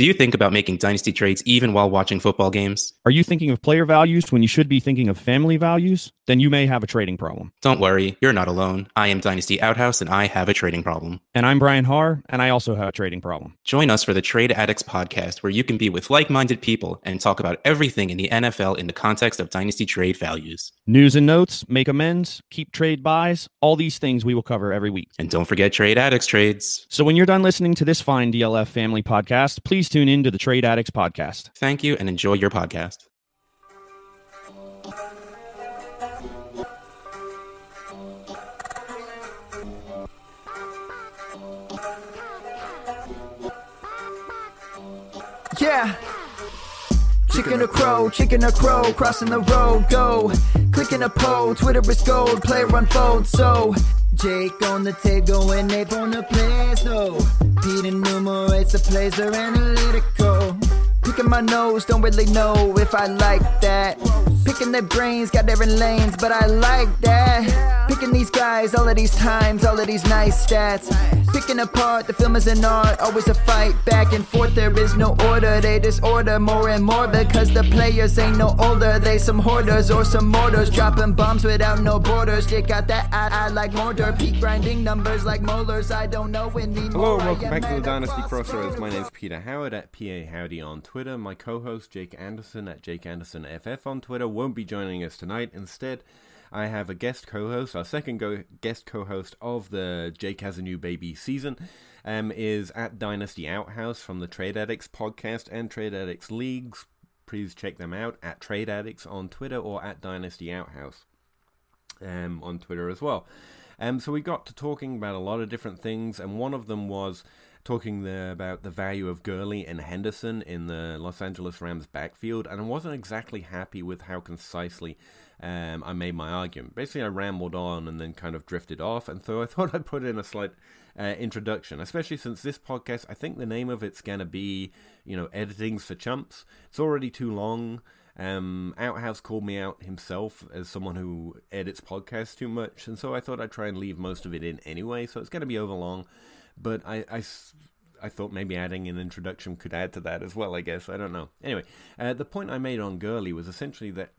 Do you think about making dynasty trades even while watching football games? Are you thinking of player values when you should be thinking of family values? Then you may have a trading problem. Don't worry, you're not alone. I am Dynasty Outhouse and I have a trading problem. And I'm Brian Haar, and I also have a trading problem. Join us for the Trade Addicts podcast, where you can be with like minded people and talk about everything in the NFL in the context of dynasty trade values. News and notes, make amends, keep trade buys, all these things we will cover every week. And don't forget Trade Addicts trades. So when you're done listening to this fine DLF family podcast, please tune in to the Trade Addicts podcast. Thank you and enjoy your podcast. Yeah. Chicken or crow, chicken or crow, crossing the road, go. Clicking a pole, Twitter is gold, player unfold, so. Jake on the table and Ape on the plays, no. Pete enumerates the plays, they're analytical. Picking my nose, don't really know if I like that. Picking their brains, got different lanes, but I like that. Picking these guys, all of these times, all of these nice stats. Picking apart, the film is an art, always a fight back and forth. There is no order, they disorder more and more because the players ain't no older. They some hoarders or some mortars, dropping bombs without no borders. They got that I, I like mortar, peak grinding numbers like molars. I don't know anymore. Hello welcome back to the Dynasty Crossroads. roads. My name's Peter Howard at PA Howdy on Twitter. My co-host Jake Anderson at Jake Anderson FF on Twitter won't be joining us tonight. Instead, I have a guest co-host, our second go- guest co-host of the Jake Has a New Baby season, um, is at Dynasty Outhouse from the Trade Addicts podcast and Trade Addicts leagues. Please check them out at Trade Addicts on Twitter or at Dynasty Outhouse um, on Twitter as well. Um, so we got to talking about a lot of different things, and one of them was talking the, about the value of Gurley and Henderson in the Los Angeles Rams backfield, and I wasn't exactly happy with how concisely um, I made my argument. Basically, I rambled on and then kind of drifted off, and so I thought I'd put in a slight uh, introduction, especially since this podcast, I think the name of it's going to be, you know, Editing's for Chumps. It's already too long. Um, Outhouse called me out himself as someone who edits podcasts too much, and so I thought I'd try and leave most of it in anyway, so it's going to be over long. But I, I, I thought maybe adding an introduction could add to that as well, I guess. I don't know. Anyway, uh, the point I made on Gurley was essentially that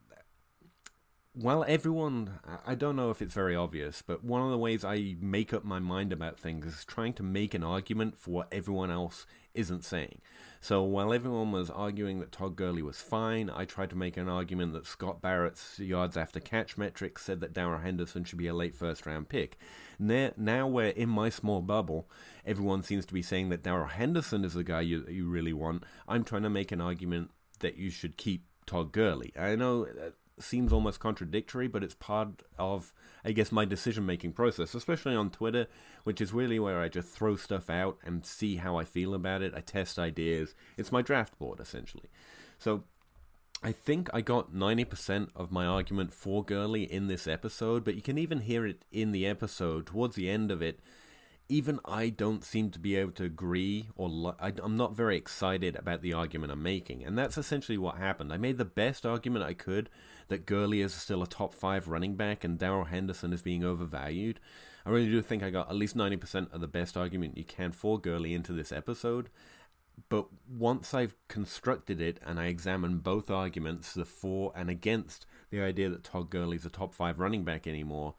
while everyone, I don't know if it's very obvious, but one of the ways I make up my mind about things is trying to make an argument for what everyone else isn't saying. So while everyone was arguing that Todd Gurley was fine, I tried to make an argument that Scott Barrett's yards after catch metrics said that Darrell Henderson should be a late first round pick. Now, now where in my small bubble, everyone seems to be saying that Darrell Henderson is the guy you, you really want, I'm trying to make an argument that you should keep Todd Gurley. I know that seems almost contradictory, but it's part of, I guess, my decision making process, especially on Twitter, which is really where I just throw stuff out and see how I feel about it. I test ideas. It's my draft board, essentially. So I think I got 90% of my argument for Gurley in this episode, but you can even hear it in the episode. Towards the end of it, even I don't seem to be able to agree, or I, I'm not very excited about the argument I'm making. And that's essentially what happened. I made the best argument I could that Gurley is still a top five running back and Darrell Henderson is being overvalued. I really do think I got at least 90% of the best argument you can for Gurley into this episode. But once I've constructed it and I examine both arguments, the for and against the idea that Todd Gurley's a top five running back anymore,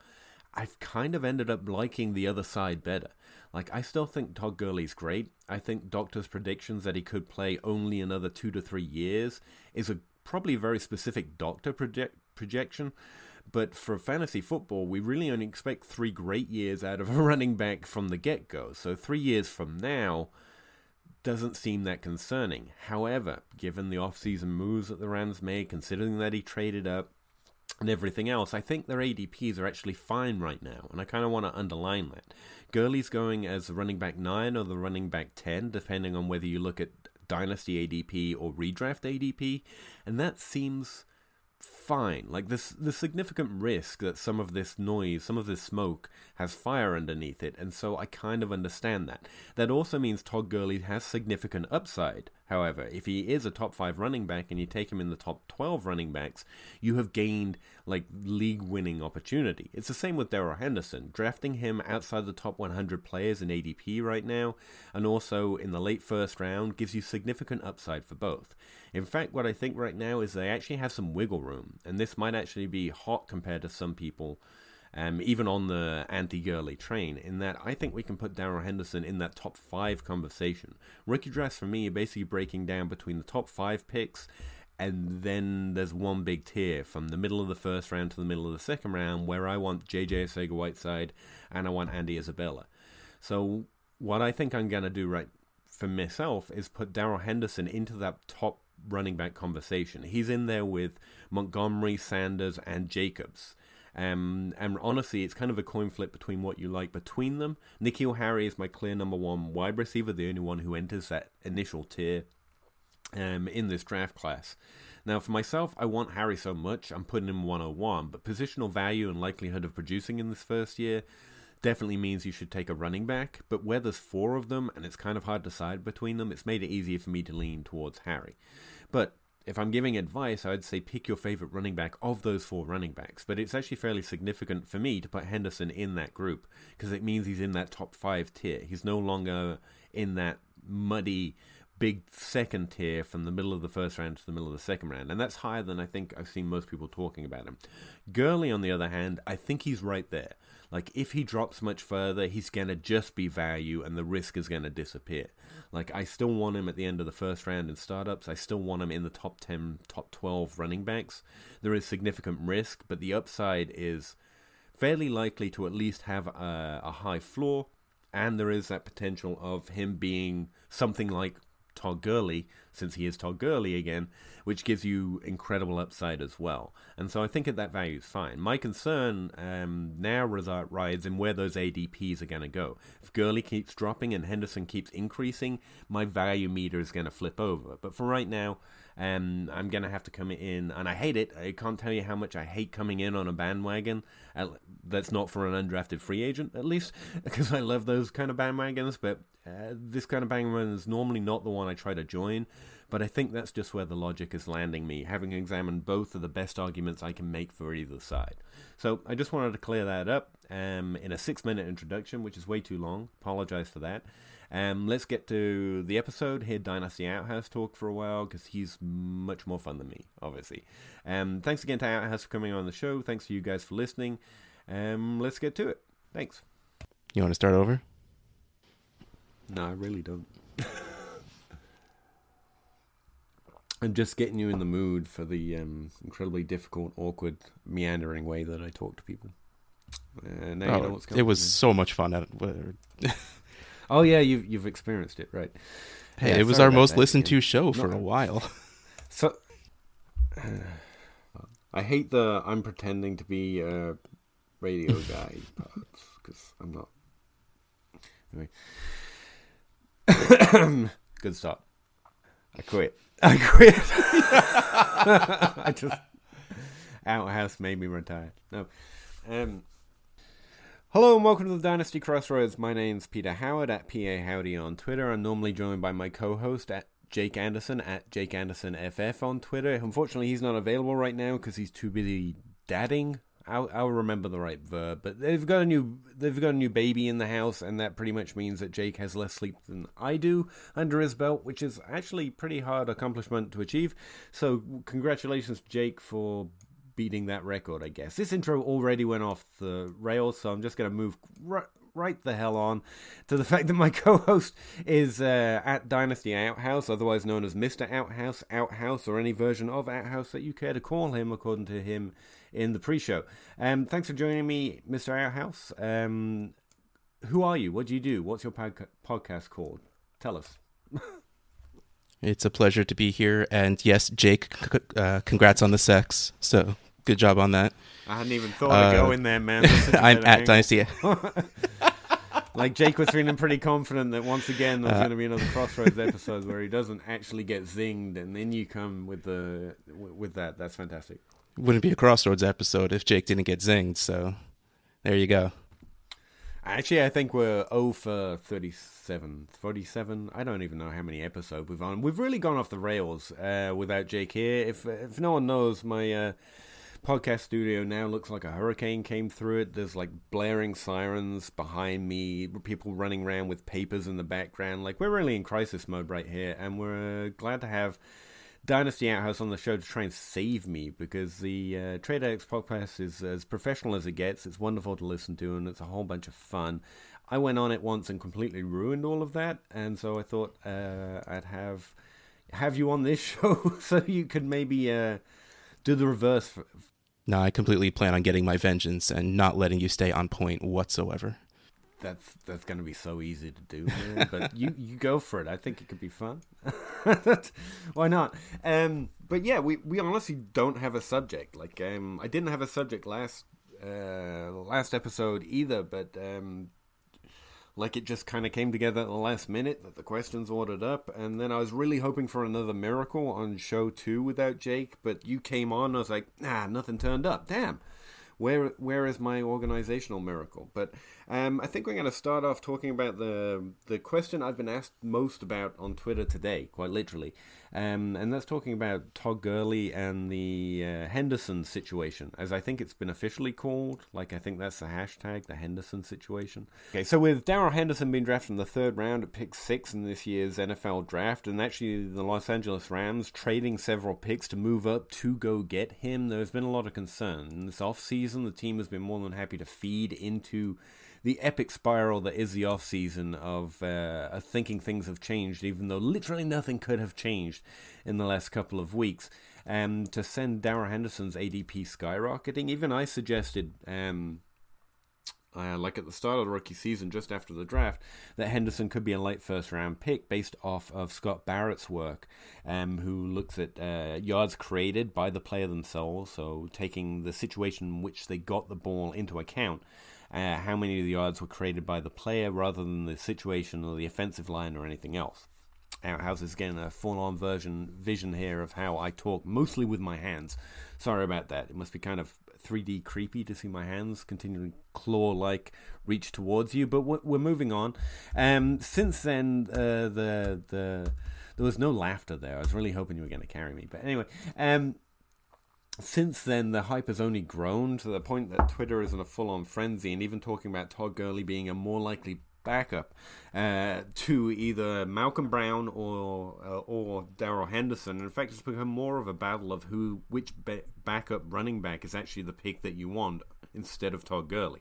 I've kind of ended up liking the other side better. Like, I still think Todd Gurley's great. I think doctors' predictions that he could play only another two to three years is a probably very specific doctor project, projection. But for fantasy football, we really only expect three great years out of a running back from the get go. So, three years from now, doesn't seem that concerning. However, given the off-season moves that the Rams made, considering that he traded up and everything else, I think their ADPs are actually fine right now, and I kind of want to underline that. Gurley's going as running back 9 or the running back 10, depending on whether you look at Dynasty ADP or Redraft ADP, and that seems fine. Like this, the significant risk that some of this noise, some of this smoke, has fire underneath it, and so I kind of understand that. That also means Todd Gurley has significant upside. However, if he is a top five running back and you take him in the top 12 running backs, you have gained like league winning opportunity. It's the same with Darrell Henderson. Drafting him outside the top 100 players in ADP right now, and also in the late first round, gives you significant upside for both. In fact, what I think right now is they actually have some wiggle room, and this might actually be hot compared to some people um, even on the anti Gurley train, in that I think we can put Darrell Henderson in that top five conversation. Rookie drafts for me are basically breaking down between the top five picks, and then there's one big tier from the middle of the first round to the middle of the second round where I want JJ Arcega Whiteside and I want Andy Isabella. So, what I think I'm going to do right for myself is put Darrell Henderson into that top running back conversation. He's in there with Montgomery, Sanders, and Jacobs. Um, and honestly, it's kind of a coin flip between what you like between them. N'Keal Harry is my clear number one wide receiver, the only one who enters that initial tier um, in this draft class. Now, for myself, I want Harry so much, I'm putting him 101, but positional value and likelihood of producing in this first year definitely means you should take a running back. But where there's four of them and it's kind of hard to decide between them, it's made it easier for me to lean towards Harry. But if I'm giving advice, I'd say pick your favorite running back of those four running backs. But it's actually fairly significant for me to put Henderson in that group because it means he's in that top five tier. He's no longer in that muddy big second tier from the middle of the first round to the middle of the second round. And that's higher than I think I've seen most people talking about him. Gurley, on the other hand, I think he's right there. Like if he drops much further, he's gonna just be value, and the risk is gonna disappear. Like I still want him at the end of the first round in startups. I still want him in the top ten, top twelve running backs. There is significant risk, but the upside is fairly likely to at least have a, a high floor, and there is that potential of him being something like Todd Gurley, since he is Todd Gurley again, which gives you incredible upside as well. And so I think that that value is fine. My concern um, now resides in where those ADPs are going to go. If Gurley keeps dropping and Henderson keeps increasing, my value meter is going to flip over. But for right now, um, I'm to have to come in, and I hate it. I can't tell you how much I hate coming in on a bandwagon. That's not for an undrafted free agent, at least, because I love those kind of bandwagons. But uh, this kind of bandwagon is normally not the one I try to join. But I think that's just where the logic is landing me, having examined both of the best arguments I can make for either side. So I just wanted to clear that up um, in a six minute introduction, which is way too long. Apologize for that. Um, let's get to the episode. Hear Dynasty Outhouse talk for a while because he's much more fun than me, obviously. Um, thanks again to Outhouse for coming on the show. Thanks to you guys for listening. Um, let's get to it. Thanks. You want to start over? No, I really don't. I'm just getting you in the mood for the um, incredibly difficult, awkward, meandering way that I talk to people. Uh, now oh, you know what's going It was so much fun. oh yeah, you've you've experienced it, right? Hey, yeah, it was our most listened to show for no. a while. So I hate the I'm pretending to be a radio guy because I'm not. Anyway, good stop. I quit. I quit. I just outhouse made me retire. No. Um, hello and welcome to the Dynasty Crossroads. My name's Peter Howard at PA Howdy on Twitter. I'm normally joined by my co-host at Jake Anderson at Jake Anderson FF on Twitter. Unfortunately, he's not available right now because he's too busy dadding I'll, I'll remember the right verb, but they've got a new they've got a new baby in the house, and that pretty much means that Jake has less sleep than I do under his belt, which is actually pretty hard accomplishment to achieve. So congratulations, Jake, for beating that record. I guess this intro already went off the rails, so I'm just going to move right, right the hell on to the fact that my co-host is uh, at Dynasty Outhouse, otherwise known as Mister Outhouse, Outhouse, or any version of Outhouse that you care to call him, according to him in the pre-show. Um, thanks for joining me, Mr. Outhouse. Um, who are you? What do you do? What's your pod- podcast called? Tell us. it's a pleasure to be here, and yes, Jake, c- uh, congrats on the sex. So good job on that. I hadn't even thought uh, of going there, man. I'm at angle. Dynasty. like Jake was feeling pretty confident that once again there's uh, going to be another Crossroads episode where he doesn't actually get zinged, and then you come with the with that. That's fantastic wouldn't be a Crossroads episode if Jake didn't get zinged. So there you go. Actually, I think we're 0 for 37. 37? I don't even know how many episodes we've on. We've really gone off the rails uh, without Jake here. If if no one knows, my uh, podcast studio now looks like a hurricane came through it. There's like blaring sirens behind me, people running around with papers in the background. Like, we're really in crisis mode right here, and we're glad to have Dynasty Outhouse on the show to try and save me because the uh, Trade podcast is as professional as it gets. It's wonderful to listen to and it's a whole bunch of fun. I went on it once and completely ruined all of that, and so I thought uh, I'd have have you on this show so you could maybe uh, do the reverse. For... No, I completely plan on getting my vengeance and not letting you stay on point whatsoever that's that's going to be so easy to do, man. but you you go for it. I think it could be fun. Why not? Um, but yeah, we, we honestly don't have a subject. Like um, I didn't have a subject last uh, last episode either, but um, like it just kind of came together at the last minute that the questions ordered up, and then I was really hoping for another miracle on show two without Jake, but you came on. I was like, nah, nothing turned up. Damn where where is my organizational miracle? But um, I think we're going to start off talking about the the question I've been asked most about on Twitter today, quite literally, um, and that's talking about Todd Gurley and the uh, Henderson situation, as I think it's been officially called. Like I think that's the hashtag, the Henderson situation. Okay, so with Darrell Henderson being drafted in the third round at pick six in this year's NFL draft, and actually the Los Angeles Rams trading several picks to move up to go get him, there's been a lot of concern. In this offseason, the team has been more than happy to feed into the epic spiral that is the off season of, uh, thinking things have changed, even though literally nothing could have changed in the last couple of weeks. Um, to send Darrell Henderson's ADP skyrocketing, even I suggested. Um, uh, like at the start of the rookie season, just after the draft, that Henderson could be a late first round pick based off of Scott Barrett's work, um, who looks at uh, yards created by the player themselves, so taking the situation in which they got the ball into account uh, how many of the yards were created by the player rather than the situation or the offensive line or anything else. Outhouse is getting a full-on version vision here of how I talk, mostly with my hands. Sorry about that. It must be kind of 3D creepy to see my hands continuing claw-like reach towards you. But we're moving on. Um, since then, uh, the the there was no laughter there. I was really hoping you were going to carry me. But anyway, um, since then, the hype has only grown to the point that Twitter is in a full on frenzy, and even talking about Todd Gurley being a more likely backup uh, to either Malcolm Brown or uh, or Darrell Henderson. In fact, it's become more of a battle of who which ba- backup running back is actually the pick that you want instead of Todd Gurley.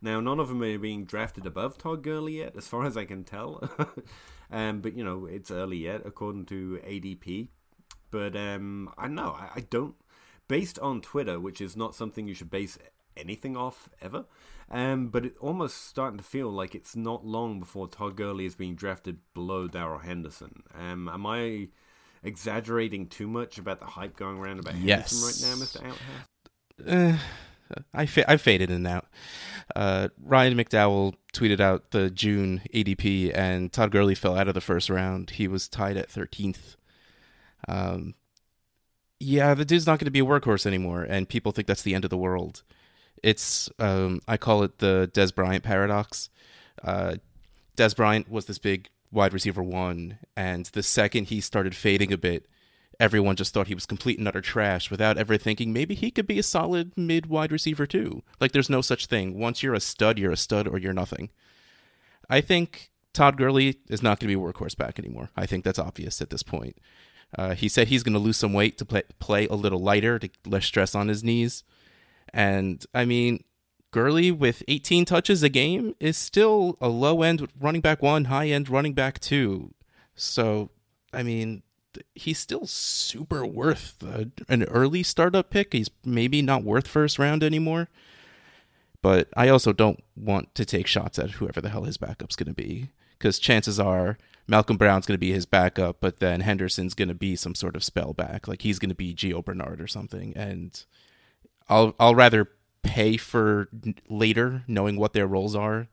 Now, none of them are being drafted above Todd Gurley yet, as far as I can tell. um, but you know, it's early yet, according to ADP. But um, I know I, I don't based on Twitter, which is not something you should base anything off ever. Um, but it's almost starting to feel like it's not long before Todd Gurley is being drafted below Darrell Henderson. Um, am I exaggerating too much about the hype going around about yes. Henderson right now, Mister Outhouse? Uh, I fa- I faded in and out. Uh, Ryan McDowell tweeted out the June ADP, and Todd Gurley fell out of the first round. He was tied at 13th. Um, yeah, the dude's not going to be a workhorse anymore, and people think that's the end of the world. It's um, I call it the Dez Bryant paradox. Uh, Dez Bryant was this big wide receiver one, and the second he started fading a bit, everyone just thought he was complete and utter trash without ever thinking maybe he could be a solid mid wide receiver too. Like there's no such thing. Once you're a stud, you're a stud or you're nothing. I think Todd Gurley is not going to be a workhorse back anymore. I think that's obvious at this point. Uh, he said he's going to lose some weight to play, play a little lighter to less stress on his knees. And I mean, Gurley with 18 touches a game is still a low end running back one, high end running back two. So, I mean, he's still super worth an early startup pick. He's maybe not worth first round anymore. But I also don't want to take shots at whoever the hell his backup's going to be because chances are Malcolm Brown's going to be his backup, but then Henderson's going to be some sort of spell back, like he's going to be Gio Bernard or something. And I'll I'll rather pay for later, knowing what their roles are,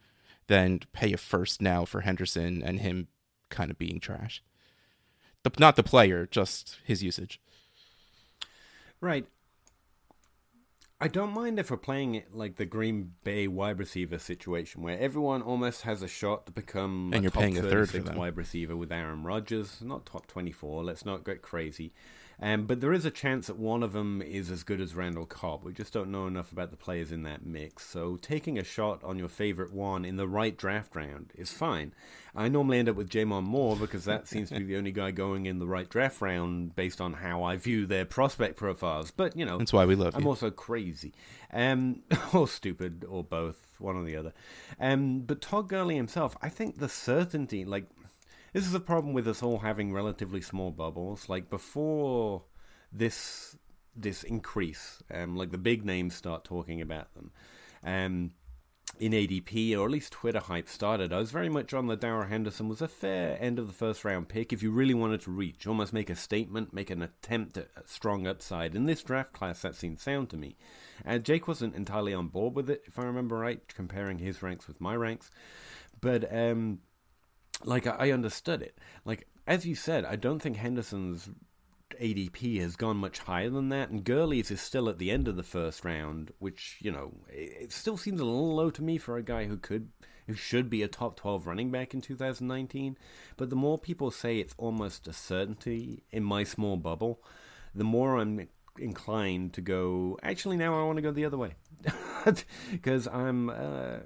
than pay a first now for Henderson and him kind of being trash. The, not the player, just his usage. Right. I don't mind if we're playing it like the Green Bay wide receiver situation, where everyone almost has a shot to become And a you're top paying a third for 36 them. wide receiver with Aaron Rodgers, not top 24. Let's not get crazy. Um, but there is a chance that one of them is as good as Randall Cobb. We just don't know enough about the players in that mix. So taking a shot on your favorite one in the right draft round is fine. I normally end up with J'Mon Moore because that seems to be the only guy going in the right draft round based on how I view their prospect profiles. But you know, That's why we love I'm you. also crazy, um, or stupid, or both, one or the other. Um, but Todd Gurley himself, I think the certainty, like, this is a problem with us all having relatively small bubbles. Like before this this increase, um, like the big names start talking about them, um, in ADP or at least Twitter hype started, I was very much on the Darrell Henderson was a fair end of the first round pick if you really wanted to reach, almost make a statement, make an attempt at a strong upside. In this draft class, that seemed sound to me. And Jake wasn't entirely on board with it, if I remember right, comparing his ranks with my ranks. But um, like I understood it. Like as you said, I don't think Henderson's ADP has gone much higher than that, and Gurley's is still at the end of the first round, which you know it, still seems a little low to me for a guy who could who should be a top twelve running back in 2019. But the more people say it's almost a certainty in my small bubble, the more I'm inclined to go. Actually, now I want to go the other way because I'm. Uh,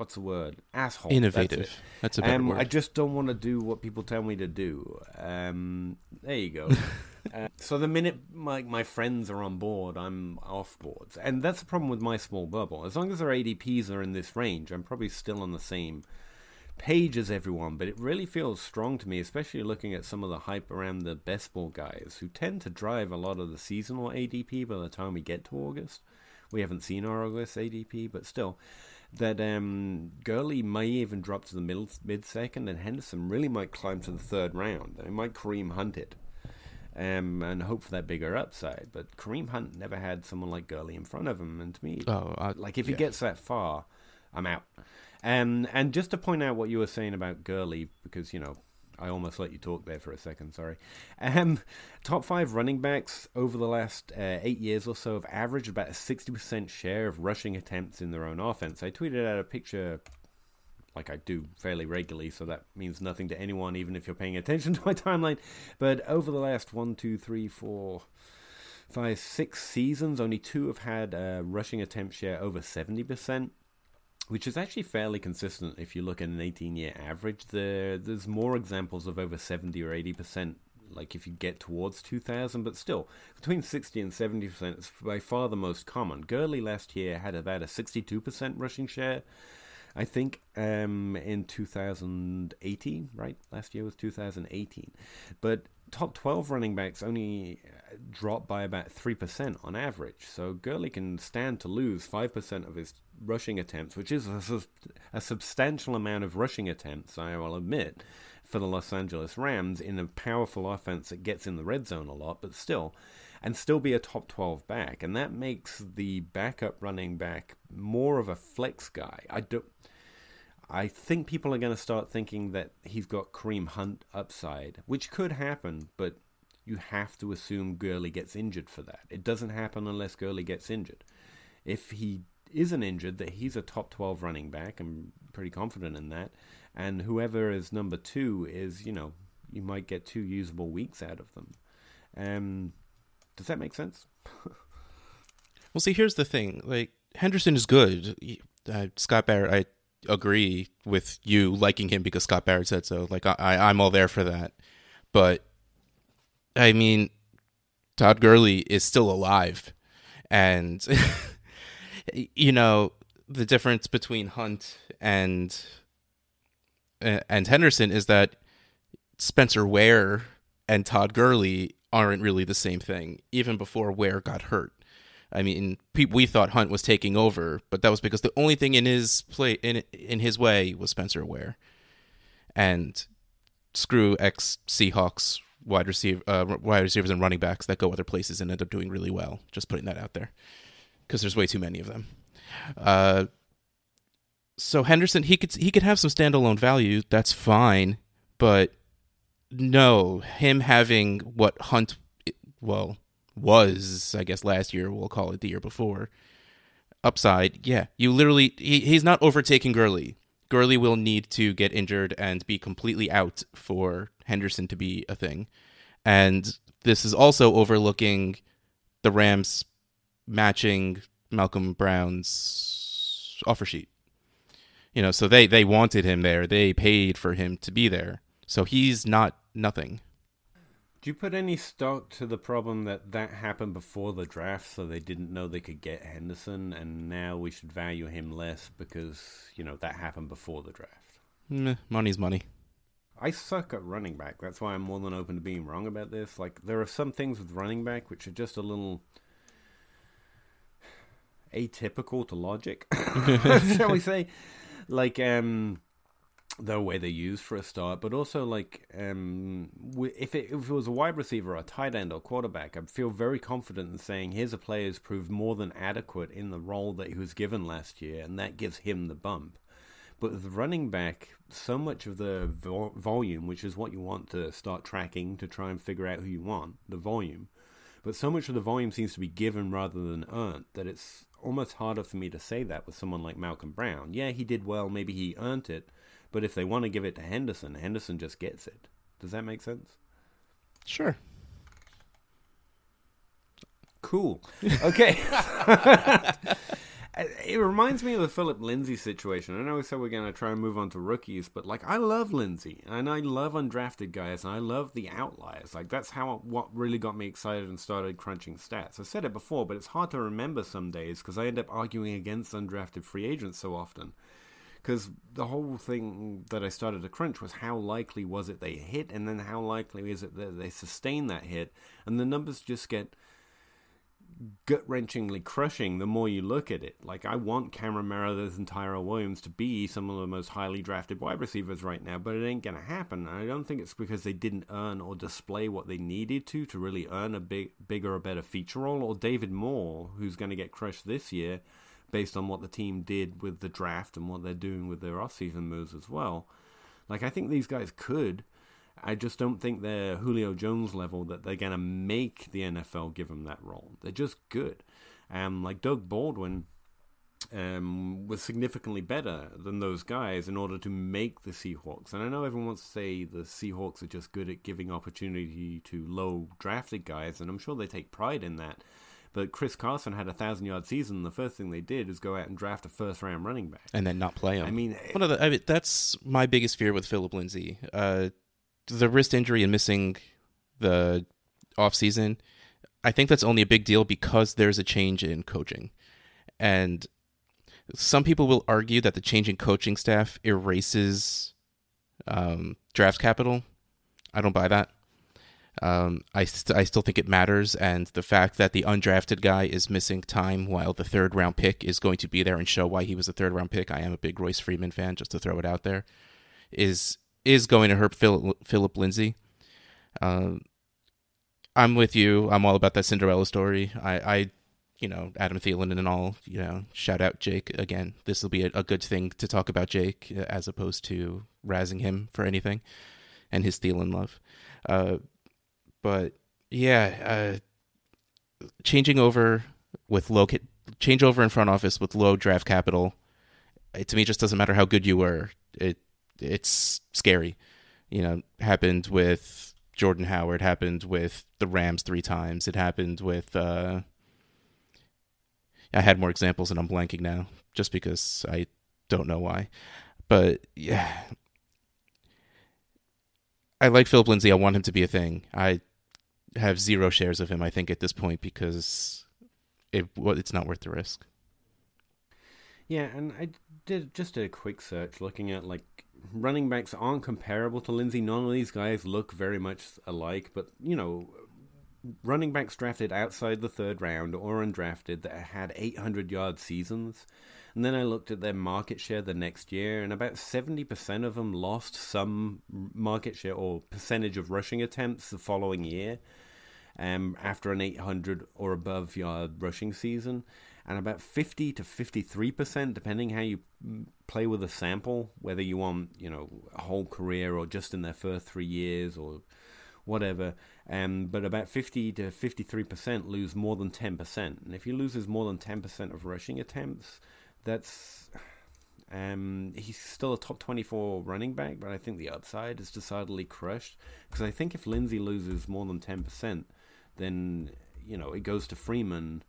What's the word? Asshole. That's. Innovative. That's, a better Um, word. I just don't want to do what people tell me to do. Um, there you go. uh, so the minute my my friends are on board, I'm off boards, and that's the problem with my small bubble. As long as their ADPs are in this range, I'm probably still on the same page as everyone. But it really feels strong to me, especially looking at some of the hype around the best ball guys, who tend to drive a lot of the seasonal ADP. By the time we get to August, we haven't seen our August ADP, but still that um, Gurley may even drop to the middle mid second, and Henderson really might climb to the third round. They might Kareem Hunt it, um, and hope for that bigger upside. But Kareem Hunt never had someone like Gurley in front of him, and to me, oh, I, like if he gets that far, I'm out. Um, and just to point out what you were saying about Gurley, because you know I almost let you talk there for a second. Sorry. Um, top five running backs over the last uh, eight years or so have averaged about a sixty percent share of rushing attempts in their own offense. I tweeted out a picture. Like I do fairly regularly, so that means nothing to anyone, even if you're paying attention to my timeline. But over the last one, two, three, four, five, six seasons, only two have had a rushing attempt share over 70%, which is actually fairly consistent if you look at an 18 year average. There, there's more examples of over 70 or 80%, like if you get towards 2000, but still, between 60 and 70% is by far the most common. Gurley last year had about a 62% rushing share. I think um, in 2018, right? Last year was 2018. But top 12 running backs only uh, drop by about 3% on average. So Gurley can stand to lose 5% of his rushing attempts, which is a, a substantial amount of rushing attempts, I will admit, for the Los Angeles Rams in a powerful offense that gets in the red zone a lot, but still. And still be a top 12 back. And that makes the backup running back more of a flex guy. I don't. I think people are going to start thinking that he's got Kareem Hunt upside, which could happen, but you have to assume Gurley gets injured for that. It doesn't happen unless Gurley gets injured. If he isn't injured, that he's a top 12 running back, I'm pretty confident in that. And whoever is number two is, you know, you might get two usable weeks out of them. Um, does that make sense? Well, see, here's the thing. Like Henderson is good. Uh, Scott Barrett, I agree with you liking him because Scott Barrett said so. Like I, I'm all there for that. But I mean, Todd Gurley is still alive, and you know the difference between Hunt and and Henderson is that Spencer Ware and Todd Gurley aren't really the same thing. Even before Ware got hurt. I mean, we thought Hunt was taking over, but that was because the only thing in his play in in his way was Spencer Ware, and screw ex Seahawks wide receiver uh, wide receivers and running backs that go other places and end up doing really well. Just putting that out there because there's way too many of them. Uh, so Henderson, he could he could have some standalone value. That's fine, but no, him having what Hunt, well, was, I guess, last year. We'll call it the year before. Upside, yeah, you literally he, he's not overtaking Gurley. Gurley will need to get injured and be completely out for Henderson to be a thing. And this is also overlooking the Rams matching Malcolm Brown's offer sheet. You know, so they they wanted him there. They paid for him to be there. So he's not nothing. Do you put any stock to the problem that that happened before the draft, so they didn't know they could get Henderson, and now we should value him less because you know that happened before the draft? Meh, money's money. I suck at running back. That's why I'm more than open to being wrong about this. Like there are some things with running back which are just a little atypical to logic, shall we say? Like um the way they're used for a start, but also like um, if it, if it was a wide receiver, or a tight end, or quarterback, I'd feel very confident in saying here's a player who's proved more than adequate in the role that he was given last year, and that gives him the bump. But with running back, so much of the vo- volume, which is what you want to start tracking to try and figure out who you want, the volume, but so much of the volume seems to be given rather than earned that it's almost harder for me to say that with someone like Malcolm Brown. Yeah, he did well, maybe he earned it but if they want to give it to Henderson, Henderson just gets it. Does that make sense? Sure. Cool. Okay. it reminds me of the Phillip Lindsay situation. I know we said we're going to try and move on to rookies, but like I love Lindsay and I love undrafted guys and I love the outliers. Like that's how what really got me excited and started crunching stats. I said it before, but it's hard to remember some days because I end up arguing against undrafted free agents so often because the whole thing that I started to crunch was how likely was it they hit, and then how likely is it that they sustain that hit, and the numbers just get gut wrenchingly crushing the more you look at it. Like I want Cameron Meredith and Tyrell Williams to be some of the most highly drafted wide receivers right now, but it ain't gonna happen. And I don't think it's because they didn't earn or display what they needed to to really earn a big, bigger or better feature role, or David Moore, who's going to get crushed this year based on what the team did with the draft and what they're doing with their off-season moves as well. Like I think these guys could. I just don't think they're Julio Jones level that they're gonna make the NFL give them that role. They're just good. Um, like Doug Baldwin um, was significantly better than those guys in order to make the Seahawks. And I know everyone wants to say the Seahawks are just good at giving opportunity to low drafted guys, and I'm sure they take pride in that. But Chris Carson had a thousand yard season. The first thing they did is go out and draft a first round running back, and then not play him. I mean, one of the I mean, that's my biggest fear with Phillip Lindsay. Uh, the wrist injury and missing the off season. I think that's only a big deal because there's a change in coaching, and some people will argue that the change in coaching staff erases um, draft capital. I don't buy that. Um, I, st- I still think it matters, and the fact that the undrafted guy is missing time while the third round pick is going to be there and show why he was a third round pick. I am a big Royce Freeman fan, just to throw it out there. Is is going to hurt Phil- Phillip Lindsay. Um, I'm with you. I'm all about that Cinderella story. I, I, you know, Adam Thielen and all. You know, shout out Jake again. This will be a, a good thing to talk about Jake as opposed to razzing him for anything and his Thielen love. Uh, but yeah, uh, changing over with low change over in front office with low draft capital, it, to me just doesn't matter how good you were. It it's scary. You know, happened with Jordan Howard, happened with the Rams three times. It happened with uh, I had more examples and I'm blanking now just because I don't know why. But yeah, I like Philip Lindsay. I want him to be a thing. I have zero shares of him. I think at this point because it it's not worth the risk. Yeah, and I did just a quick search looking at like running backs aren't comparable to Lindsay. None of these guys look very much alike, but you know, running backs drafted outside the third round or undrafted that had 800 yard seasons. And then I looked at their market share the next year, and about 70% of them lost some market share or percentage of rushing attempts the following year um, after an 800 or above yard rushing season, and about 50 to 53 percent, depending how you play with a sample, whether you want you know a whole career or just in their first three years or whatever. Um, but about 50 to 53% lose more than 10%. And if he loses more than 10% of rushing attempts, that's. Um, he's still a top 24 running back, but I think the upside is decidedly crushed. Because I think if Lindsay loses more than 10%, then, you know, it goes to Freeman,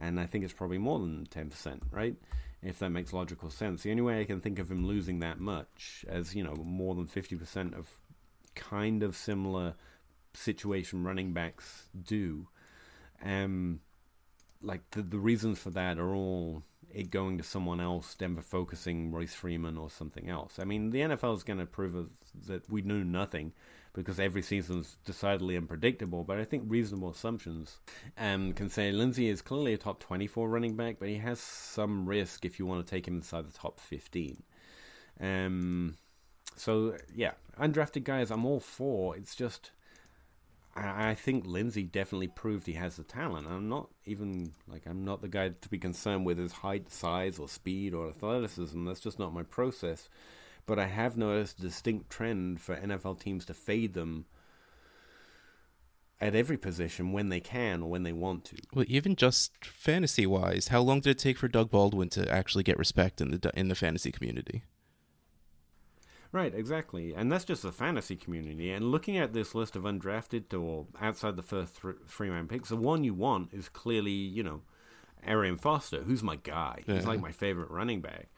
and I think it's probably more than 10%, right? If that makes logical sense. The only way I can think of him losing that much, as, you know, more than 50% of kind of similar situation running backs do. Um, like the the reasons for that are all it going to someone else, Denver focusing Royce Freeman or something else. I mean, the NFL is going to prove that we knew nothing because every season is decidedly unpredictable. But I think reasonable assumptions um, can say Lindsay is clearly a top 24 running back, but he has some risk if you want to take him inside the top 15. Um, so yeah, undrafted guys, I'm all for. It's just I think Lindsay definitely proved he has the talent. I'm not even like I'm not the guy to be concerned with his height, size, or speed or athleticism. That's just not my process. But I have noticed a distinct trend for NFL teams to fade them at every position when they can or when they want to. Well, even just fantasy wise, how long did it take for Doug Baldwin to actually get respect in the in the fantasy community? Right, exactly. And that's just the fantasy community. And looking at this list of undrafted to or outside the first th- three round picks, the one you want is clearly, you know, Arian Foster, who's my guy. He's Yeah. like my favorite running back.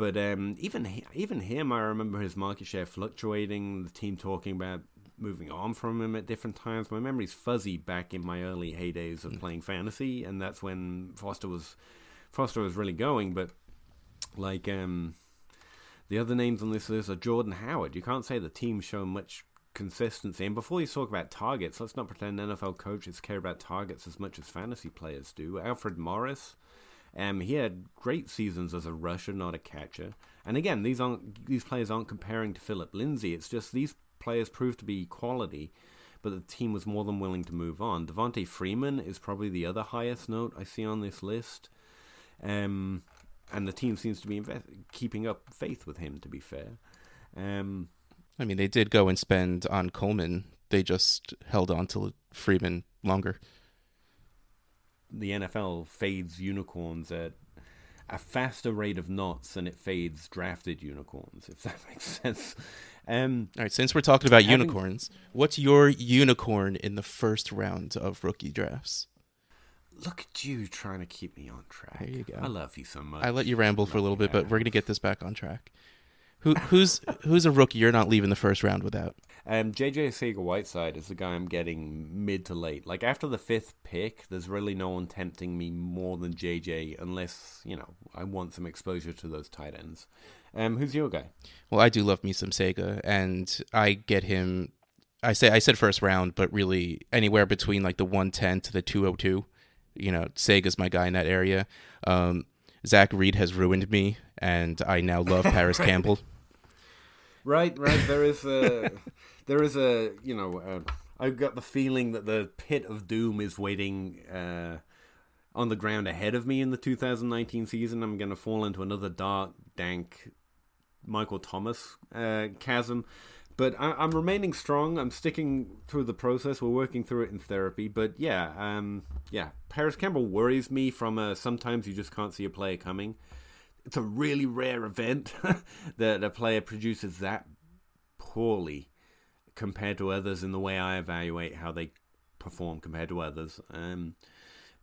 But um, even he- even him, I remember his market share fluctuating. The team talking about moving on from him at different times. My memory's fuzzy back in my early heydays of playing fantasy, and that's when Foster was Foster was really going. But like um, the other names on this list are Jordan Howard. You can't say the team show much consistency. And before you talk about targets, let's not pretend NFL coaches care about targets as much as fantasy players do. Alfred Morris, um, he had great seasons as a rusher, not a catcher. And again, these aren't these players aren't comparing to Phillip Lindsay. It's just these players proved to be quality, but the team was more than willing to move on. Devonta Freeman is probably the other highest note I see on this list. Um, and the team seems to be invest- keeping up faith with him. To be fair, um, I mean, they did go and spend on Coleman. They just held on to Freeman longer. The NFL fades unicorns at a faster rate of knots than it fades drafted unicorns. If that makes sense. Um, All right, since we're talking about Having- unicorns, what's your unicorn in the first round of rookie drafts? look at you trying to keep me on track. There you go. I love you so much. I let you ramble for a little bit, but we're gonna get this back on track. Who who's who's a rookie you're not leaving the first round without? Um, JJ Seeger Whiteside is the guy I'm getting mid to late. Like after the fifth pick, there's really no one tempting me more than JJ unless, you know, I want some exposure to those tight ends. Um, who's your guy? Well, I do love me some Sega, and I get him. I say I said first round, but really anywhere between like the 110 to the 202. You know, Sega's my guy in that area. Um, Zach Reed has ruined me, and I now love Parris Campbell. Right, right. There is a, there is a, you know, uh, I've got the feeling that the pit of doom is waiting uh, on the ground ahead of me in the 2019 season. I'm going to fall into another dark, dank Michael Thomas uh, chasm. But I, I'm remaining strong. I'm sticking through the process. We're working through it in therapy. But yeah, um, yeah. Parris Campbell worries me from uh, sometimes you just can't see a player coming it's a really rare event that a player produces that poorly compared to others in the way I evaluate how they perform compared to others. Um,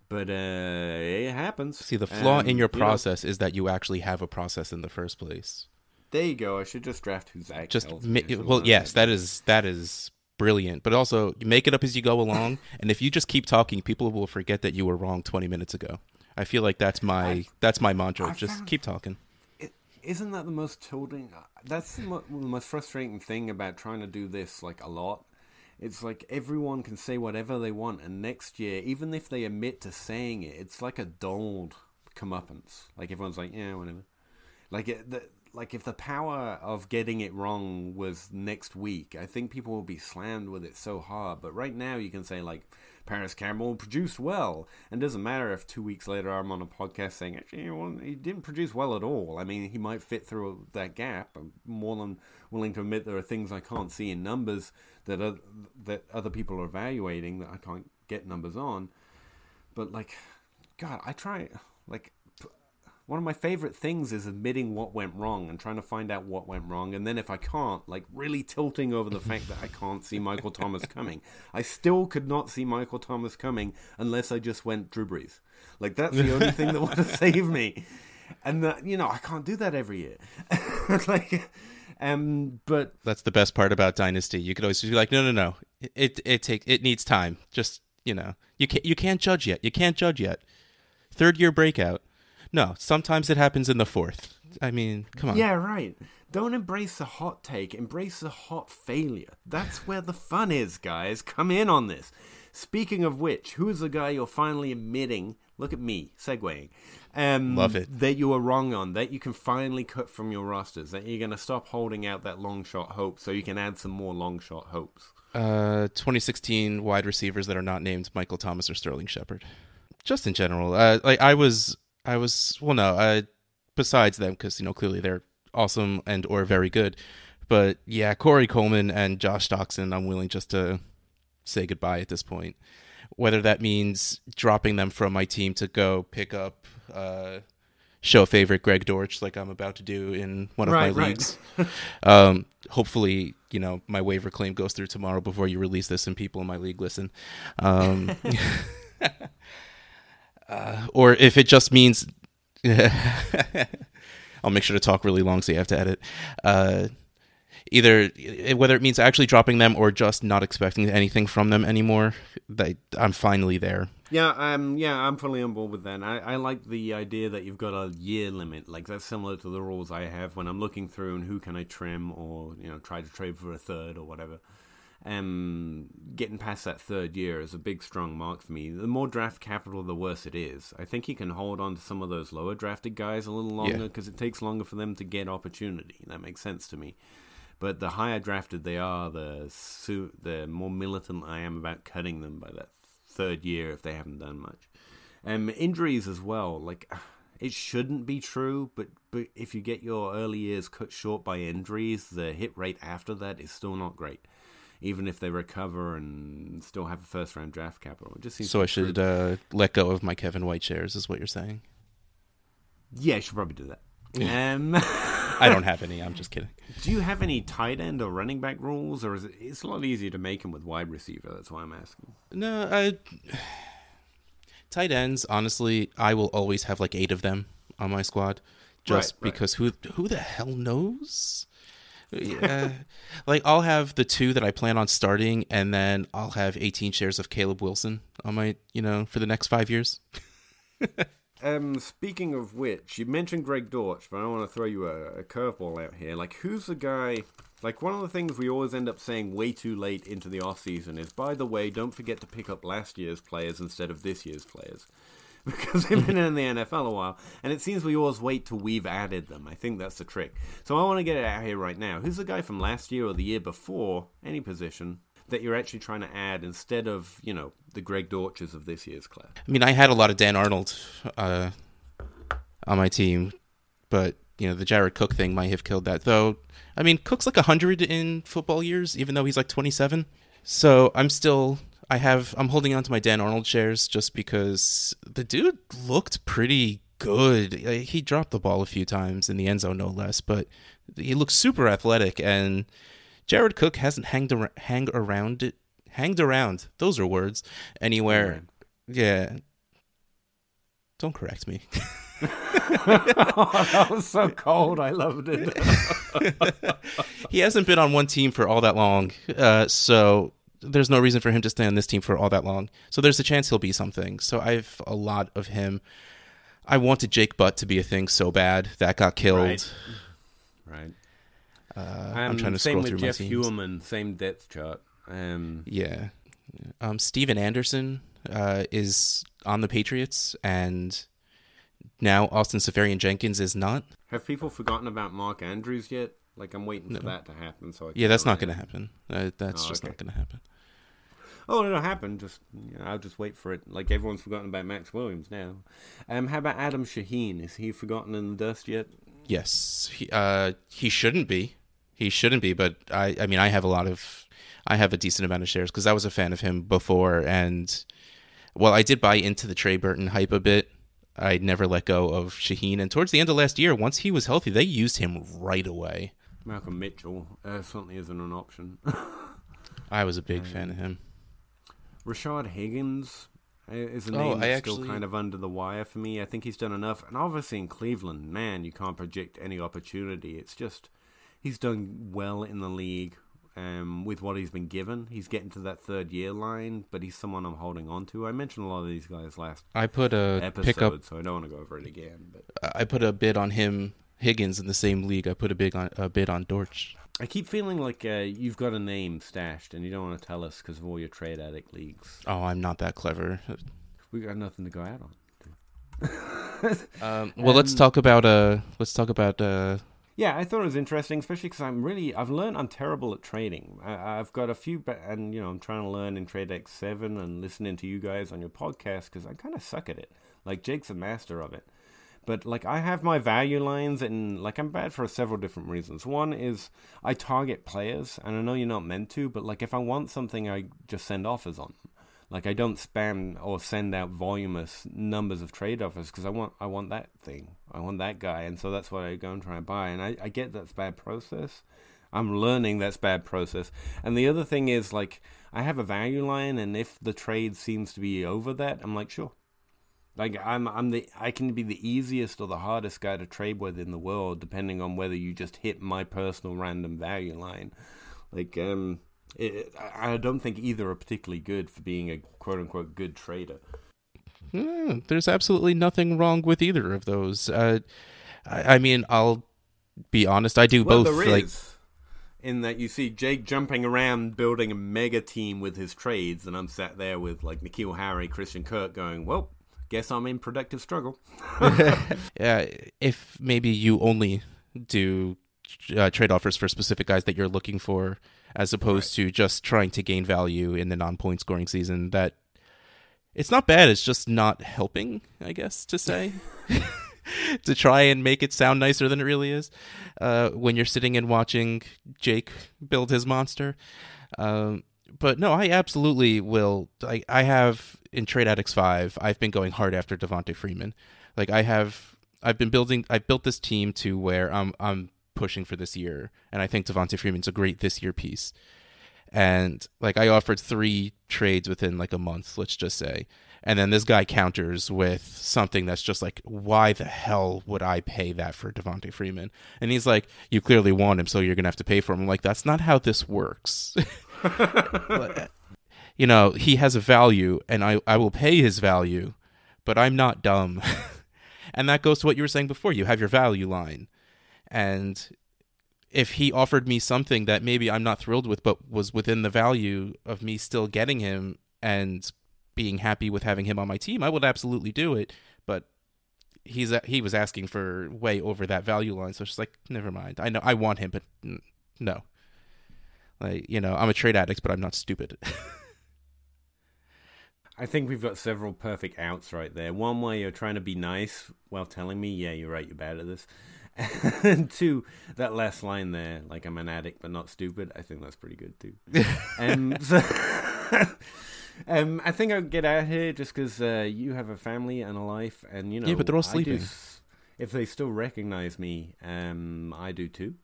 but uh, it happens. See, the flaw Um, in your you know, process is that you actually have a process in the first place. There you go. I should just draft who Zach Just ma- well, yes, that is that is brilliant. But also, you make it up as you go along, and if you just keep talking, people will forget that you were wrong 20 minutes ago. I feel like that's my I- that's my mantra. I just keep talking. Isn't that the most tilting? Uh, that's the, mo- the most frustrating thing about trying to do this like a lot. It's like everyone can say whatever they want, and next year, even if they admit to saying it, it's like a dulled comeuppance. Like everyone's like, yeah, whatever. Like it, the, like if the power of getting it wrong was next week, I think people will be slammed with it so hard. But right now, you can say like Parris Campbell produced well, and doesn't matter if two weeks later I'm on a podcast saying actually well, he didn't produce well at all. I mean, he might fit through that gap. I'm more than willing to admit there are things I can't see in numbers that are, that other people are evaluating that I can't get numbers on. But like, God, I try like one of my favorite things is admitting what went wrong and trying to find out what went wrong. And then if I can't, like really tilting over the fact that I can't see Michael Thomas coming. I still could not see Michael Thomas coming unless I just went Drew Brees. Like that's the only thing that would have saved me. And that, you know, I can't do that every year. like, um, but that's the best part about Dynasty. You could always be like, no, no, no, it it take it needs time. Just you know, you can't you can't judge yet. You can't judge yet. Third year breakout no, sometimes it happens in the fourth. I mean, come on. Yeah, right. Don't embrace the hot take, embrace the hot failure. That's where the fun is, guys. Come in on this. Speaking of which, who's the guy you're finally admitting? Look at me, segueing. Um, Love it. That you were wrong on, that you can finally cut from your rosters, that you're going to stop holding out that long shot hope so you can add some more long shot hopes. Uh, 2016 wide receivers that are not named Michael Thomas or Sterling Shepard. Just in general, uh, like I was I was well, no. Uh, besides them, because you know clearly they're awesome and or very good, but yeah, Corey Coleman and Josh Doctson, I'm willing just to say goodbye at this point. Whether that means dropping them from my team to go pick up uh, show favorite Greg Dortch, like I'm about to do in one of right, my right. leagues. um, hopefully, you know my waiver claim goes through tomorrow before you release this, and people in my league listen. Um, uh, or if it just means I'll make sure to talk really long so you have to edit. Uh, either whether it means actually dropping them or just not expecting anything from them anymore, that I'm finally there. Yeah, um, yeah, I'm fully on board with that. I, I like the idea that you've got a year limit. Like that's similar to the rules I have when I'm looking through and who can I trim or you know try to trade for a third or whatever um, getting past that third year is a big strong mark for me. The more draft capital, the worse it is. I think you can hold on to some of those lower drafted guys a little longer because yeah. it takes longer for them to get opportunity. That makes sense to me. But the higher drafted they are, the su- the more militant I am about cutting them by that third year if they haven't done much. Um, injuries as well, like it shouldn't be true, but but if you get your early years cut short by injuries, the hit rate after that is still not great even if they recover and still have a first round draft capital. It just seems so. I should uh, let go of my Kevin White shares, is what you're saying? Yeah, you should probably do that. Um, I don't have any. I'm just kidding. Do you have any tight end or running back rules, or is it? It's a lot easier to make them with wide receiver. That's why I'm asking. No, I tight ends. Honestly, I will always have like eight of them on my squad, just right, because right. who who the hell knows? Yeah. like I'll have the two that I plan on starting, and then I'll have 18 shares of Caleb Wilson on my, you know, for the next five years. um, speaking of which, you mentioned Greg Dortch, but I want to throw you a, a curveball out here. Like, who's the guy? Like, one of the things we always end up saying way too late into the off season is, by the way, don't forget to pick up last year's players instead of this year's players. because they've been in the NFL a while, and it seems we always wait till we've added them. I think that's the trick. So I want to get it out here right now. Who's the guy from last year or the year before, any position, that you're actually trying to add instead of, you know, the Greg Dortches of this year's class? I mean, I had a lot of Dan Arnold uh, on my team, but, you know, the Jared Cook thing might have killed that. Though, I mean, Cook's like 100 in football years, even though he's like 27. So I'm still I have I'm holding on to my Dan Arnold shares just because the dude looked pretty good. He dropped the ball a few times in the end zone, no less, but he looks super athletic. And Jared Cook hasn't hanged ar- hang around it, hanged around. Those are words anywhere. Yeah. Don't correct me. oh, that was so cold. I loved it. he hasn't been on one team for all that long, uh, so there's no reason for him to stay on this team for all that long. So there's a chance he'll be something. So I have a lot of him. I wanted Jake Butt to be a thing so bad that got killed. Right. right. Uh, um, I'm trying to scroll through Jeff my teams. Heuerman, same depth chart. Um, yeah. Um, Stephen Anderson uh, is on the Patriots, and now Austin Seferian Jenkins is not. Have people forgotten about Mark Andrews yet? Like I'm waiting for that to happen. So I Yeah, that's not going to happen. Uh, that's Oh, just okay. not going to happen. Oh, it'll happen. Just you know, I'll just wait for it. Like everyone's forgotten about Maxx Williams now. Um, how about Adam Shaheen? Is he forgotten in the dust yet? Yes, he uh he shouldn't be. He shouldn't be, but I I mean I have a lot of I have a decent amount of shares because I was a fan of him before, and well, I did buy into the Trey Burton hype a bit. I never let go of Shaheen, and towards the end of last year, once he was healthy, they used him right away. Malcolm Mitchell uh, certainly isn't an option. I was a big fan of him. Rashard Higgins uh, is a Oh, name I that's still kind of under the wire for me. I think he's done enough, and obviously in Cleveland, man, you can't project any opportunity. It's just he's done well in the league um, with what he's been given. He's getting to that third year line, but he's someone I'm holding on to. I mentioned a lot of these guys last I put a episode, pickup. so I don't want to go over it again. But I put a bid on him, Higgins, in the same league. I put a big on a bid on Dortch. I keep feeling like uh, you've got a name stashed, and you don't want to tell us because of all your trade addict leagues. Oh, I'm not that clever. We got nothing to go out on. Um, well, let's talk about uh, let's talk about uh, Yeah, I thought it was interesting, especially because I'm really I've learned I'm terrible at trading. I, I've got a few, ba- and you know I'm trying to learn in Trade Addicts Seven and listening to you guys on your podcast because I kind of suck at it. Like Jake's a master of it, but like I have my value lines, and like I'm bad for several different reasons. One is I target players, and I know you're not meant to, but like if I want something, I just send offers on them. Like I don't spam or send out voluminous numbers of trade offers because I want I want that thing. I want that guy, and so that's what I go and try and buy. And I, I get that's bad process. I'm learning that's bad process. And the other thing is like I have a value line, and if the trade seems to be over that, I'm like sure. Like I'm I'm the I can be the easiest or the hardest guy to trade with in the world, depending on whether you just hit my personal random value line. Like um, it, I don't think either are particularly good for being a quote unquote good trader. Hmm, there's absolutely nothing wrong with either of those. Uh, I, I mean, I'll be honest. I do Well, both. like, in that you see Jake jumping around building a mega team with his trades, and I'm sat there with like N'Keal Harry, Christian Kirk, going, "Well, guess I'm in productive struggle." yeah, if maybe you only do uh, trade offers for specific guys that you're looking for, as opposed to just trying to gain value in the non-point scoring season, that it's not bad. It's just not helping, I guess, to say. to try and make it sound nicer than it really is uh, when you're sitting and watching Jake build his monster. Um, but no, I absolutely will. I, I have in Trade Addicts 5, I've been going hard after Devonta Freeman. Like, I have, I've been building, I built this team to where I'm, I'm pushing for this year. And I think Devonta Freeman's a great this year piece. And like, I offered three trades within like a month, let's just say. And then this guy counters with something that's just like, why the hell would I pay that for Devonta Freeman? And he's like, you clearly want him, so you're gonna have to pay for him. I'm like, that's not how this works. you know, he has a value, and I I will pay his value, but I'm not dumb. and that goes to what you were saying before. You have your value line, and if he offered me something that maybe I'm not thrilled with, but was within the value of me still getting him and being happy with having him on my team, I would absolutely do it. But he's he was asking for way over that value line, so it's like never mind. I know I want him, but no. Like you know, I'm a trade addict, but I'm not stupid. I think we've got several perfect outs right there. One where you're trying to be nice while telling me, yeah, you're right, you're bad at this. and two, that last line there, like I'm an addict but not stupid, I think that's pretty good too. um, so, um, I think I'll get out of here just because uh, you have a family and a life, and you know, Yeah, but they're all I do sleeping. if they still recognize me, um, I do too.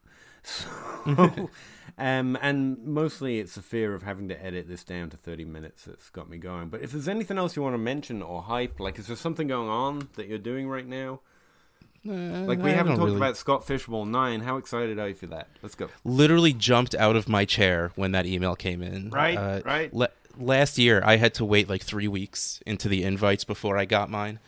So, um, and mostly it's the fear of having to edit this down to 30 minutes that's got me going. But if there's anything else you want to mention or hype, like is there something going on that you're doing right now? Like we I haven't talked really- about Scott Fish Bowl 9. How excited are you for that? Let's go. literally jumped out of my chair when that email came in. Right, Uh, right. la- last year, I had to wait like three weeks into the invites before I got mine.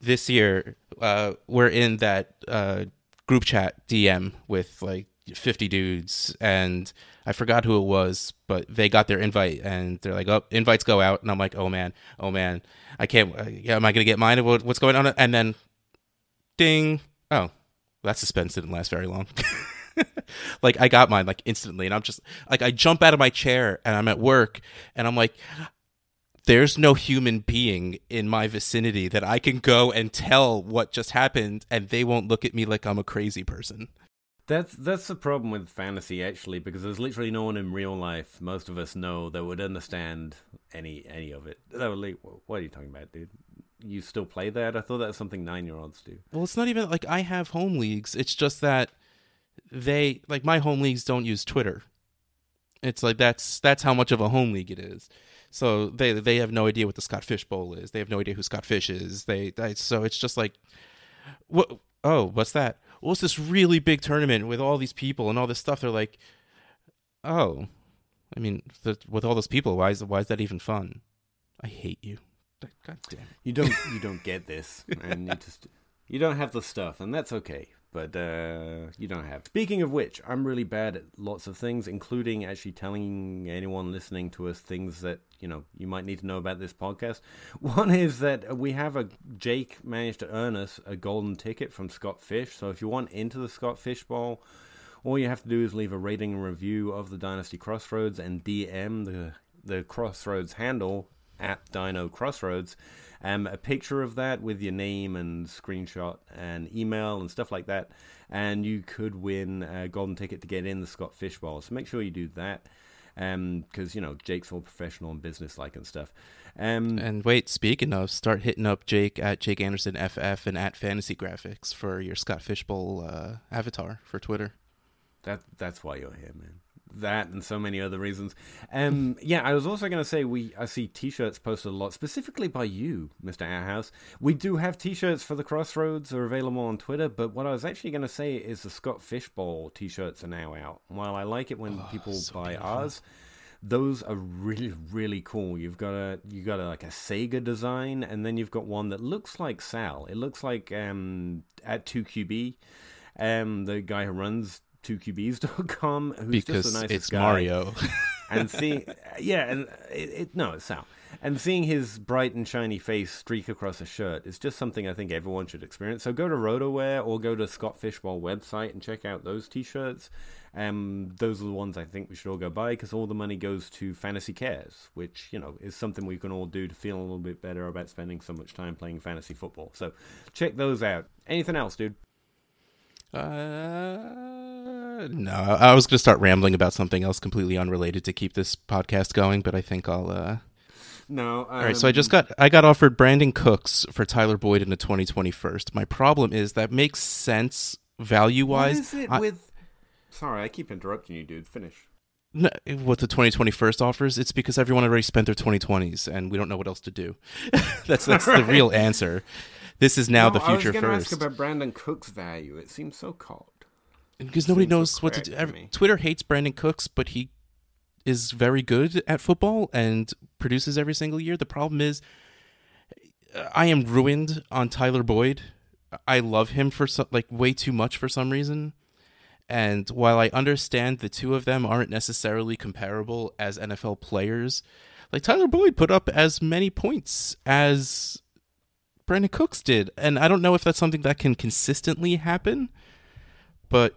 This year, uh, we're in that uh, group chat DM with like 50 dudes, and I forgot who it was, but they got their invite, and they're like, "Oh, invites go out," and I'm like, "Oh man, oh man, I can't. Uh, yeah, am I gonna get mine? What's going on?" And then ding. Oh, that suspense didn't last very long. like I got mine like instantly, and I'm just like I jump out of my chair and I'm at work, and I'm like, there's no human being in my vicinity that I can go and tell what just happened, and they won't look at me like I'm a crazy person. That's that's the problem with fantasy actually, because there's literally no one in real life. Most of us know that would understand any any of it. That would like, what are you talking about, dude? You still play that? I thought that was something nine year olds do. Well, it's not even like I have home leagues. It's just that they like my home leagues don't use Twitter. It's like that's that's how much of a home league it is. So they they have no idea what the Scott Fish Bowl is. They have no idea who Scott Fish is. They, they so it's just like what oh, what's that? Well, it's this really big tournament with all these people and all this stuff. They're like, oh, I mean, with all those people, why is why is that even fun? I hate you. God damn it. You don't you don't get this, and you just you don't have the stuff, and that's okay. But uh, you don't have. Speaking of which, I'm really bad at lots of things, including actually telling anyone listening to us things that you know you might need to know about this podcast. One is that we have a Jake managed to earn us a golden ticket from Scott Fish. So if you want into the Scott Fish Bowl, all you have to do is leave a rating and review of the Dynasty Crossroads and DM the the Crossroads handle at Dyno Crossroads. Um, a picture of that with your name and screenshot and email and stuff like that, and you could win a golden ticket to get in the Scott Fish Bowl. So make sure you do that because um, you know Jake's all professional and businesslike and stuff. Um, And wait, speaking of, start hitting up Jake at Jake Anderson FF and at Fantasy Graphics for your Scott Fish Bowl uh, avatar for Twitter. that that's why you're here, man. That and so many other reasons. Um, yeah, I was also going to say we I see T-shirts posted a lot, specifically by you, Mister Outhouse. We do have T-shirts for the Crossroads are available on Twitter, but what I was actually going to say is the Scott Fish Bowl T-shirts are now out. While I like it when people so buy beautiful. ours, those are really really cool. You've got a you got a, like a Sega design, and then you've got one that looks like Sal. It looks like um, at two QB, um, the guy who runs 2QBs.com, who's Because just the nicest it's guy. Mario. and seeing, yeah, and it, it no, it's Sal, and seeing his bright and shiny face streak across a shirt is just something I think everyone should experience. So go to RotoWear or go to Scott Fish Bowl website and check out those T-shirts. Um, those are the ones I think we should all go buy because all the money goes to Fantasy Cares, which you know is something we can all do to feel a little bit better about spending so much time playing fantasy football. So check those out. Anything else, dude? Uh, no, I was going to start rambling about something else completely unrelated to keep this podcast going, but I think I'll. Uh... No. Um, All right, so I just got I got offered Brandin Cooks for Tyler Boyd in the 2020 first. My problem is that makes sense value wise. is it I- with? Sorry, I keep interrupting you, dude. Finish. No, what the 2020 first offers, it's because everyone already spent their 2020s and we don't know what else to do. that's that's the real answer. This is now No, the future I was future gonna first. ask about Brandin Cook's value. It seems so cold. because nobody seems so knows what to do. to Twitter hates Brandin Cooks, but he is very good at football and produces every single year. The problem is, uh, I am ruined on Tyler Boyd. I love him for so, like way too much for some reason. And while I understand the two of them aren't necessarily comparable as NFL players, like Tyler Boyd put up as many points as Brandin Cooks did. And I don't know if that's something that can consistently happen, but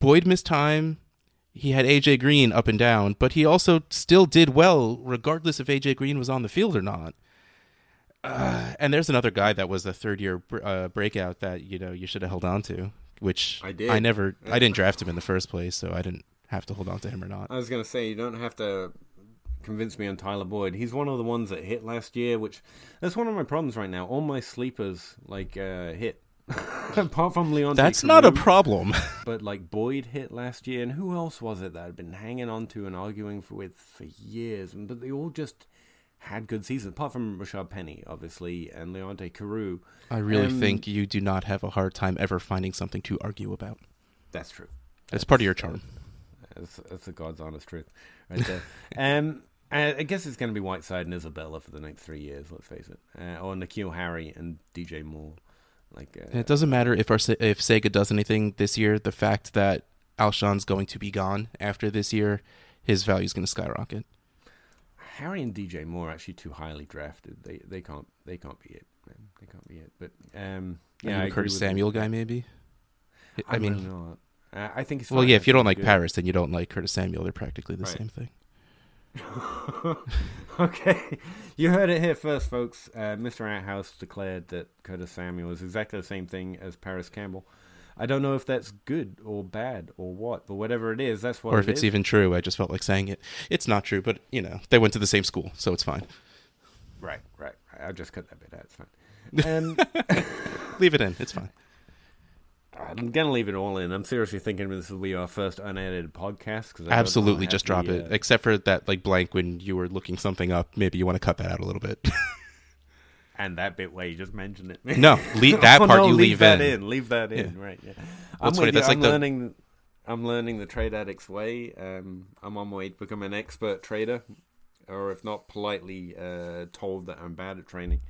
Boyd missed time. He had AJ Green up and down, but he also still did well, regardless if AJ Green was on the field or not. Uh, and there's another guy that was a third year uh, breakout that you know you should have held on to, which I did. I never, I didn't draft him in the first place, so I didn't have to hold on to him or not. I was gonna say you don't have to convince me on Tyler Boyd. He's one of the ones that hit last year, which that's one of my problems right now. All my sleepers like uh, hit. Apart from Leon, That's not a problem. but like Boyd hit last year, and who else was it that I'd been hanging on to and arguing for, with for years? But they all just had good seasons, apart from Rashaad Penny, obviously, and Leonte Carroo. I really Um, think you do not have a hard time ever finding something to argue about. That's true. That's part of your charm. That's, that's the God's honest truth, right there. um, I, I guess it's going to be Whiteside and Isabella for the next three years. Let's face it, uh, or N'Keal Harry and DJ Moore. Like, uh, it doesn't matter if our if Sega does anything this year. The fact that Alshon's going to be gone after this year, his value is going to skyrocket. Harry and DJ Moore are actually too highly drafted. They they can't they can't be it. Man. They can't be it. But um, yeah, I agree Curtis Samuel guy, maybe. I I'm mean. Uh, I think well, yeah. If you don't like he's Parris, then you don't like Curtis Samuel. They're practically the Right. same thing. okay, you heard it here first, folks. Uh, Mr. Outhouse declared that Curtis Samuel is exactly the same thing as Parris Campbell. I don't know if that's good or bad or what, but whatever it is, that's what. or it if it's is. even true, I just felt like saying it. It's not true, but you know, they went to the same school, so it's fine. right, right. right. I'll just cut that bit out. It's fine. Um, Leave it in. It's fine. I'm gonna leave it all in. I'm seriously thinking this will be our first unedited podcast. Cause I Absolutely, just the, drop it. uh, Except for that, like blank when you were looking something up. Maybe you want to cut that out a little bit. and that bit where you just mentioned it. no, leave that Oh, part. no, you leave leave that in. in. Leave that in. Yeah. Right. Yeah. I'm with funny, you. that's I'm like the- learning. I'm learning the trade addicts way. Um, I'm on my way to become an expert trader, or if not, politely uh, told that I'm bad at training,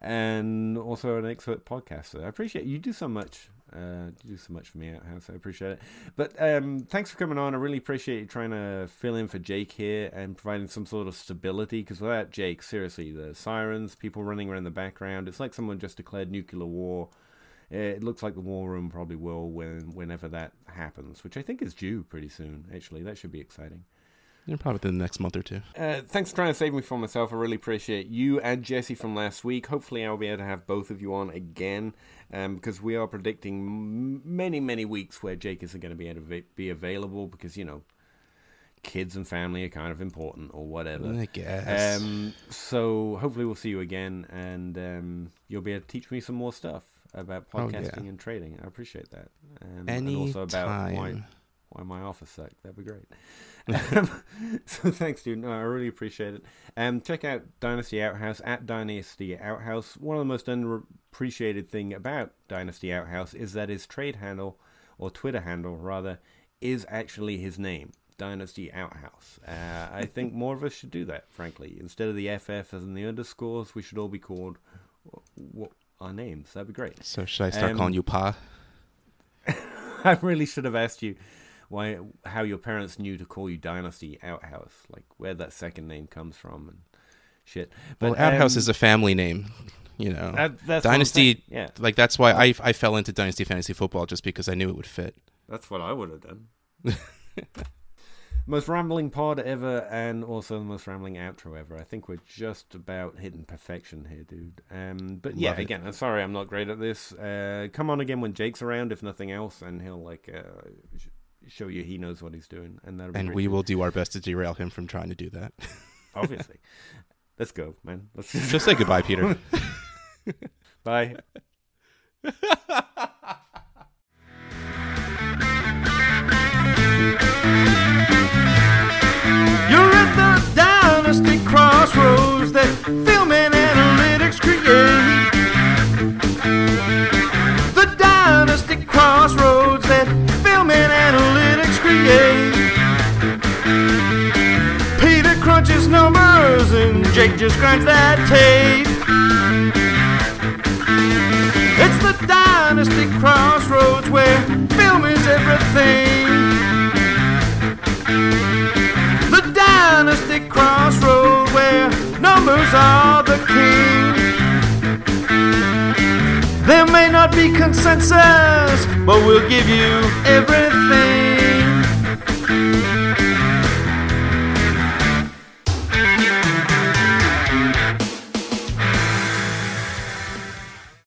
and also an expert podcaster. I appreciate you do so much. Uh, you do so much for me out house. I appreciate it. But um, thanks for coming on. I really appreciate you trying to fill in for Jake here and providing some sort of stability. Because without Jake, seriously, the sirens, people running around the background, it's like someone just declared nuclear war. It looks like the war room probably will when whenever that happens, which I think is due pretty soon. Actually, that should be exciting. Yeah, probably within the next month or two. Uh, thanks for trying to save me from myself. I really appreciate you and Jesse from last week. Hopefully, I'll be able to have both of you on again um, because we are predicting m- many, many weeks where Jake isn't going to be able to be available because, you know, kids and family are kind of important or whatever. I guess. Um, so hopefully we'll see you again, and um, you'll be able to teach me some more stuff about Oh, yeah. podcasting and trading. I appreciate that, um, and also about why why my office sucked. That'd be great. Um, so thanks, dude. No, I really appreciate it. Um, check out Dynasty Outhouse at Dynasty Outhouse. One of the most underappreciated thing about Dynasty Outhouse is that his trade handle or Twitter handle rather is actually his name. Dynasty Outhouse. Uh, I think more of us should do that, frankly. Instead of the FF and the underscores, we should all be called what our names. That'd be great. So should I start Um, calling you Pa? I really should have asked you why, how your parents knew to call you Dynasty Outhouse, like where that second name comes from and shit. Well, But Outhouse um, is a family name. You know, that- Dynasty. Yeah, Like that's why I I fell into Dynasty Fantasy Football just because I knew it would fit. that's what I would have done. most rambling pod ever, and also the most rambling outro ever. I think we're just about hitting perfection here, dude. Um, but yeah, Love it. again, I'm sorry I'm not great at this. Uh, come on again when Jake's around, if nothing else, and he'll like uh, show you he knows what he's doing, and that'll be And we too. will do our best to derail him from trying to do that. obviously. Let's go, man. Let's Just say goodbye, Peter. bye. You're at the dynasty crossroads that film and analytics create. The dynasty crossroads that film and create. Peter crunches numbers and Jake just grinds that tape. It's the dynasty crossroads where film is everything. The dynasty crossroad where numbers are the king. There may not be consensus, but we'll give you everything.